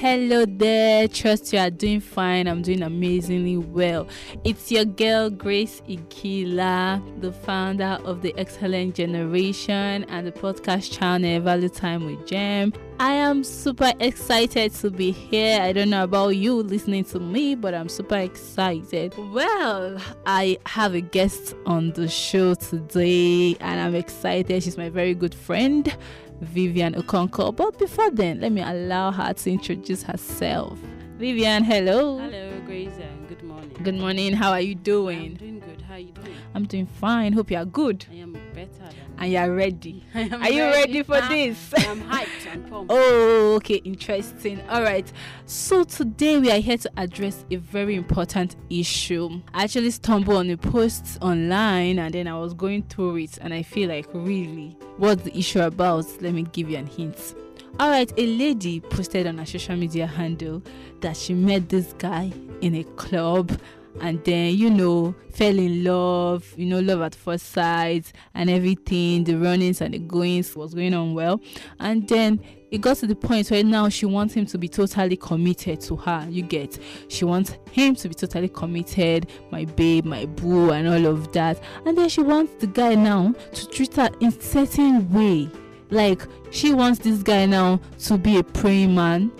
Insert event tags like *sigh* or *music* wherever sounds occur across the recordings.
Hello there, trust you are doing fine. I'm doing amazingly well. It's your girl Grace Ikila, the founder of the Excellent Generation and the podcast channel Value Time with Gem. I am super excited to be here. I don't know about you listening to me, but I'm super excited. Well, I have a guest on the show today, and I'm excited. She's my very good friend. Vivian Okonkwo. But before then, let me allow her to introduce herself. Vivian, hello. Hello, Grace, and good morning. Good morning. How are you doing? Doing good. How are you doing? I'm doing fine. Hope you are good I am better and you are ready. *laughs* Are you ready for Ah, this? I am hyped and pumped. *laughs* Oh, okay, interesting. All right. So today we are here to address a very important issue. I actually stumbled on a post online and then I was going through it and I feel like really what's the issue about? Let me give you an hint. All right, a lady posted on her social media handle that she met this guy in a club and then you know fell in love you know love at first sight and everything the runnings and the goings was going on well. And then it got to the point where now she wants him to be totally committed to her you get? She wants him to be totally committed my babe my boo and all of that. And then she wants the guy now to treat her in certain way. Like she wants this guy now to be a praying man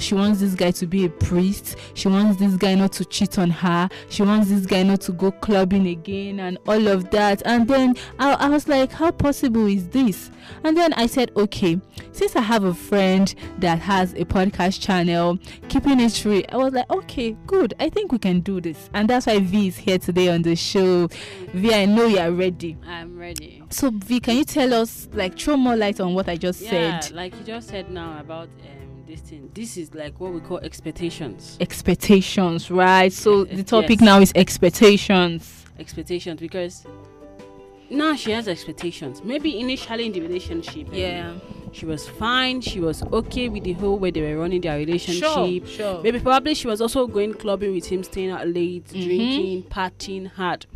she wants this guy to be a priest. She wants this guy not to cheat on her. She wants this guy not to go clubbing again and all of that. And then I, I was like, how possible is this? And then I said, okay, since I have a friend that has a podcast channel, keeping it real, I was like, okay, good. I think we can do this. And that's why V is here today on the show. V, I know you are ready. I'm ready. So V, can you tell us, like, throw more light on what I just Yeah, said? like you just said now about um, this thing. This is like what we call expectations. expectations, right? So the topic yes. now is expectations. Expectations because now she has expectations. Maybe initially in the relationship, yeah, she was fine. She was okay with the whole way they were running their relationship. sure. sure. Maybe probably she was also going clubbing with him, staying out late, Mhm. drinking, partying hard.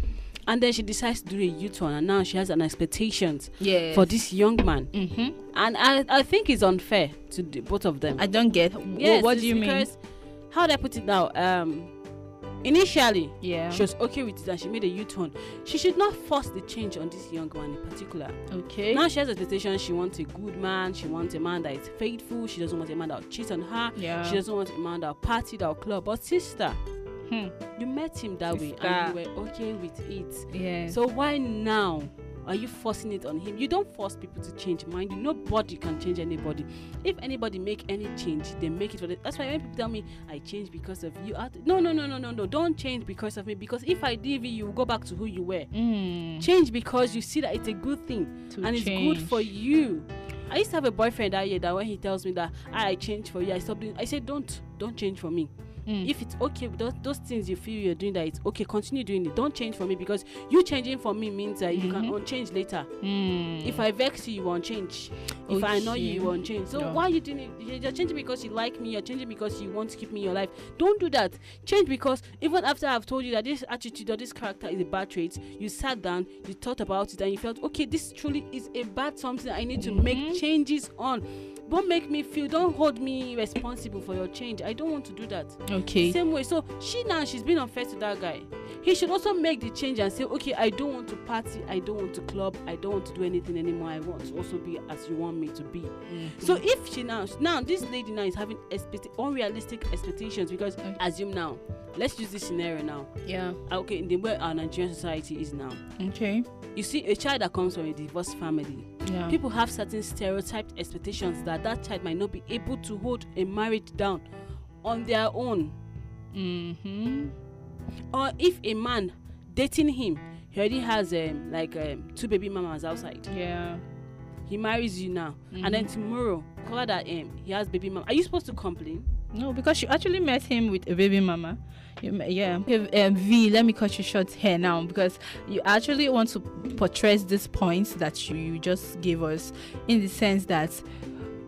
And then she decides to do a U-turn and now she has an expectations Yeah. for this young man. Mm-hmm. And I, I think it's unfair to the, both of them. I don't get. yes, what, do you mean? because How do I put it now? Um, initially, Yeah. she was okay with it and she made a U-turn. She should not force the change on this young man in particular. Okay. Now she has expectations. She wants a good man. She wants a man that is faithful. She doesn't want a man that will cheat on her. yeah. She doesn't want a man that will party, that will club. But sister, Hmm. you met him that way and you were okay with it. Yeah. So why now are you forcing it on him? You don't force people to change mind. Nobody can change anybody. If anybody make any change, they make it for the. That's why when people tell me I change because of you, I, no, no, no, no, no, no. Don't change because of me. Because if I leave you, go back to who you were. Mm. Change because you see that it's a good thing To and it's good for you. I used to have a boyfriend that year that when he tells me that "Ah, I changed for you, I stopped doing. I said don't, don't change for me Mm. if it's okay with those, those things you feel you're doing that it's okay continue doing it don't change for me because you changing for me means that you can Mhm. unchange later Mm. if i vex you you won't change if i know you you won't change. So Yeah. why you doing it You're- changing because you like me you're changing because you want to keep me in your life. Don't do that. Change because even after i've told you that this attitude or this character is a bad trait you sat down you thought about it and you felt okay this truly is a bad something i need to Mhm. make changes on. Don't make me feel don't hold me responsible for your change. I don't want to do that. Okay. same way. So she now she's been unfair to that guy. He should also make the change and say okay i don't want to party. I don't want to club. I don't want to do anything anymore. I want to also be as you want me to be Mhm. so if she now now this lady now is having expect unrealistic expectations because Okay. assume now let's use this scenario now yeah. Ah, okay in the way our nigerian society is now Okay. you see a child that comes from a divorced family Yeah. people have certain stereotyped expectations that that child might not be able to hold a marriage down on their own Mm-hmm. or if a man dating him he already has um, like um, two baby mamas outside Yeah. He marries you now and then Mhm. tomorrow call that um, he has baby mama are you supposed to complain No, because you actually met him with a baby mama. Yeah. Um, v, let me cut you short here now because you actually want to portray this point that you, you just gave us in the sense that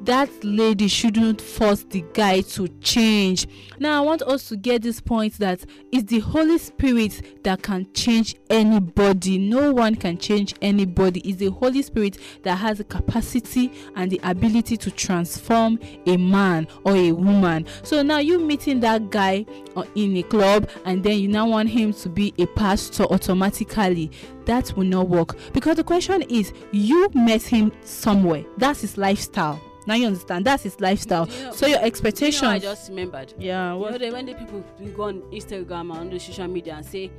that lady shouldn't force the guy to change. Now i want us to get this point that it's the holy spirit that can change anybody. No one can change anybody. It's the holy spirit that has the capacity and the ability to transform a man or a woman. So now you meeting that guy uh, in a club and then you now want him to be a pastor automatically that will not work. Because the question is you met him somewhere. That's his lifestyle now you understand that's his lifestyle You know- so your You know, I just remembered. yeah You know, what they, when the people go on Instagram and on the social media and say,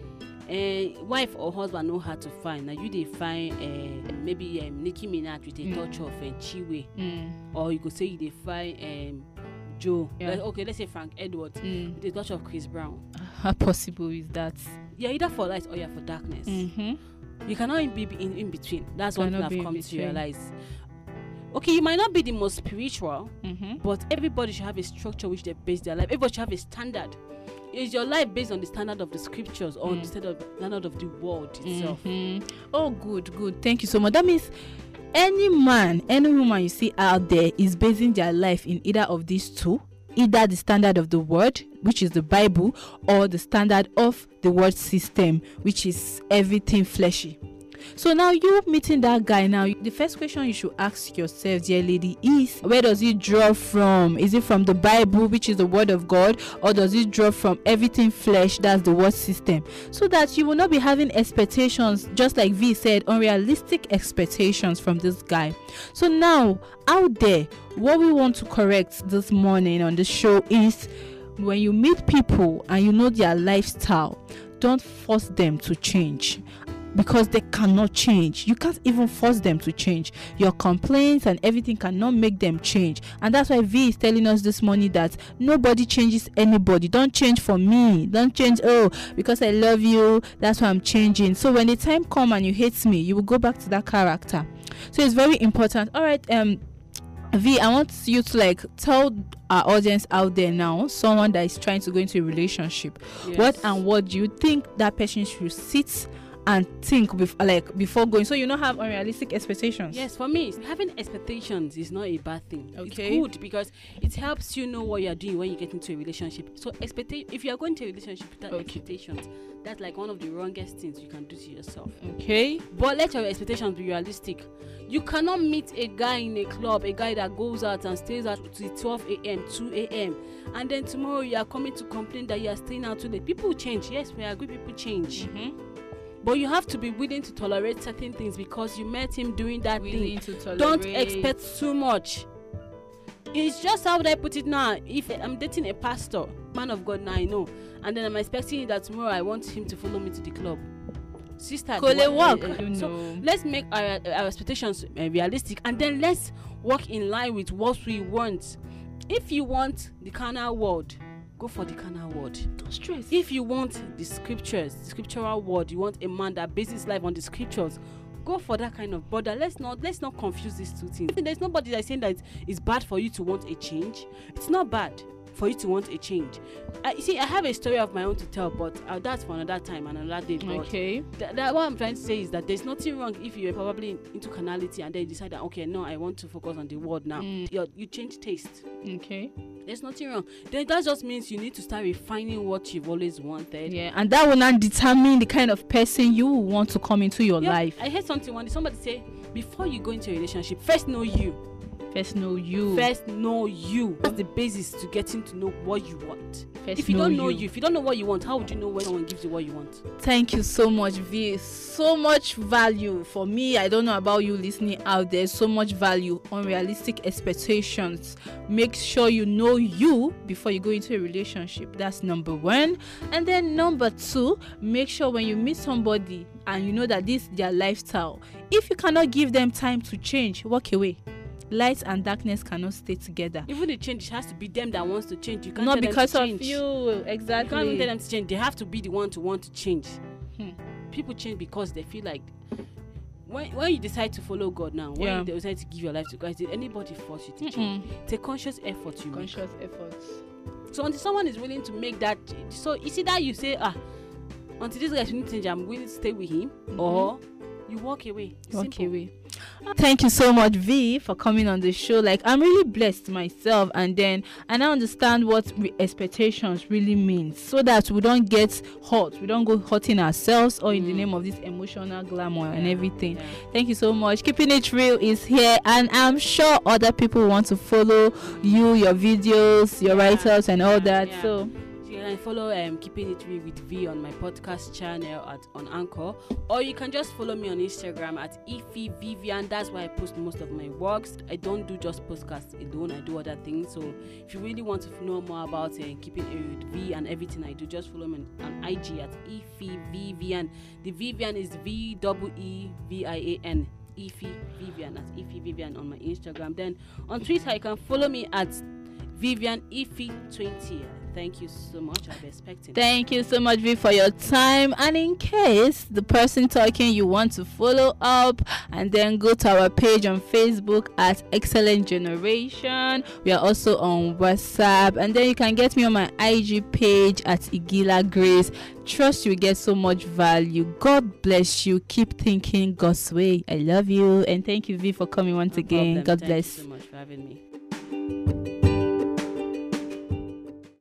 eh, wife or husband know how to find. Now you dey find uh, maybe um, Nicki Minaj with a Mm. touch of uh, Chiwe, mm, or you go say you dey find um, Joe. Yeah. Like, okay, let's say Frank Edwards mm. with a touch of Chris Brown. *laughs* how possible is that You're either for light or you're for darkness. mm-hmm. You cannot be in, in between. That's one thing I've come to realize. Okay, you might not be the most spiritual, Mm-hmm. but everybody should have a structure which they base their life. Everybody should have a standard. Is your life based on the standard of the scriptures or Mm. the standard standard of the world itself? Mhm. Oh, good, good. Thank you so much. That means any man, any woman you see out there is basing their life in either of these two either the standard of the word, which is the Bible, or the standard of the word system, which is everything fleshy. So now you meeting that guy now, the first question you should ask yourself, dear lady, is where does it draw from? Is it from the Bible, which is the word of God, or does it draw from everything flesh, that's the word system? So that you will not be having expectations, just like V said, unrealistic expectations from this guy. So now out there, what we want to correct this morning on the show is when you meet people and you know their lifestyle, don't force them to change because they cannot change. You can't even force them to change. Your complaints and everything cannot make them change. And that's why V is telling us this morning that nobody changes anybody. Don't change for me. Don't change, oh, because I love you, that's why I'm changing. So when the time come and you hate me, you will go back to that character. So it's very important. All right, um V, I want you to like tell our audience out there now, someone that is trying to go into a relationship, what and what do you think that person should sit and think bef- like before going so you don't have unrealistic expectations Yes, for me, having expectations is not a bad thing. Okay. It's good because it helps you know what you're doing when you get into a relationship. So, expect if you are going to a relationship without Okay. expectations, that's like one of the wrongest things you can do to yourself. okay But let your expectations be realistic. You cannot meet a guy in a club, a guy that goes out and stays out till 12 a.m., 2 a.m., and then tomorrow you are coming to complain that you are staying out too late. People change. Yes, we agree, people change. mm-hmm. But you have to be willing to tolerate certain things because you met him doing that thing. willing to tolerate Don't expect too much. It's just how would I put it now? If I'm dating a pastor, man of God, now I know, and then I'm expecting that tomorrow I want him to follow me to the club. Sister, Kole do I- work uh, uh, so know let's make our, our expectations uh, realistic and then let's work in line with what we want if you want the carnal world go for the carnal world don't stress. If you want the scriptures the scriptural word you want a man that bases life on the scriptures go for that kind of brother let's not let's not confuse these two things. There's nobody that's saying that it's bad for you to want a change. It's not bad for you to want a change i see i have a story of my own to tell but uh, that's for another time and another day but okay Th- that what I'm trying to say is that there's nothing wrong if you're probably in- into carnality and then you decide that okay no I want to focus on the word now. Mm. You're, you change taste. okay There's nothing wrong. Then that just means you need to start refining what you've always wanted. yeah and that will not determine the kind of person you want to come into your Yeah, life I heard something one day. Somebody say before you go into a relationship, first know you. First know you First know you. That's the basis to getting to know what you want. first if you don't know you, if you don't know what you want, how would you know when someone gives you what you want? Thank you so much, V. So much value for me. I don't know about you listening out there. So much value, unrealistic expectations. Make sure you know you before you go into a relationship. That's number one. And then number two, make sure when you meet somebody and you know that this is their lifestyle, if you cannot give them time to change, walk away. Light and darkness cannot stay together. Even the change has to be them that wants to change. You can't Not tell them to because of change. you, You can't exactly. tell them to change. They have to be the one to want to change. Hmm. People change because they feel like when when you decide to follow God now, when Yeah. you decide to give your life to God, did anybody force you to change? Mm-mm. It's a conscious effort you make. Conscious efforts. So until someone is willing to make that, so you see that you say ah, until this guy should change, I'm willing to stay with him, Mhm. or you walk away. Walk Simple. away. Thank you so much, V, for coming on the show. Like, I'm really blessed myself, and then and I understand what re- expectations really means, so that we don't get hurt, we don't go hurting ourselves, or in the Mm. name of this emotional glamour and everything. yeah. Thank you so much. Keeping it real is here, and I'm sure other people want to follow you, your videos, your Yeah, writers, and all yeah, that. yeah. So, can follow um, Keeping It Real with V on my podcast channel at on Anchor, or you can just follow me on Instagram at Ify Vivian. That's where I post most of my works. I don't do just podcasts alone. I do other things. So if you really want to know more about uh, Keeping It Real with V and everything I do, just follow me on, on IG at Ify Vivian. The Vivian is V W E V I A N. Ify Vivian at Ify Vivian on my Instagram. Then on Twitter you can follow me at Vivian Ify 20. Thank you so much. I'll be expecting. Thank you so much, V, for your time. And in case the person talking you want to follow up, and then go to our page on Facebook at Excellent Generation. We are also on WhatsApp, and then you can get me on my IG page at Igila Grace. Trust you get so much value. God bless you. Keep thinking God's way. I love you, and thank you, V, for coming once No again. God Thank bless. you so much for having me.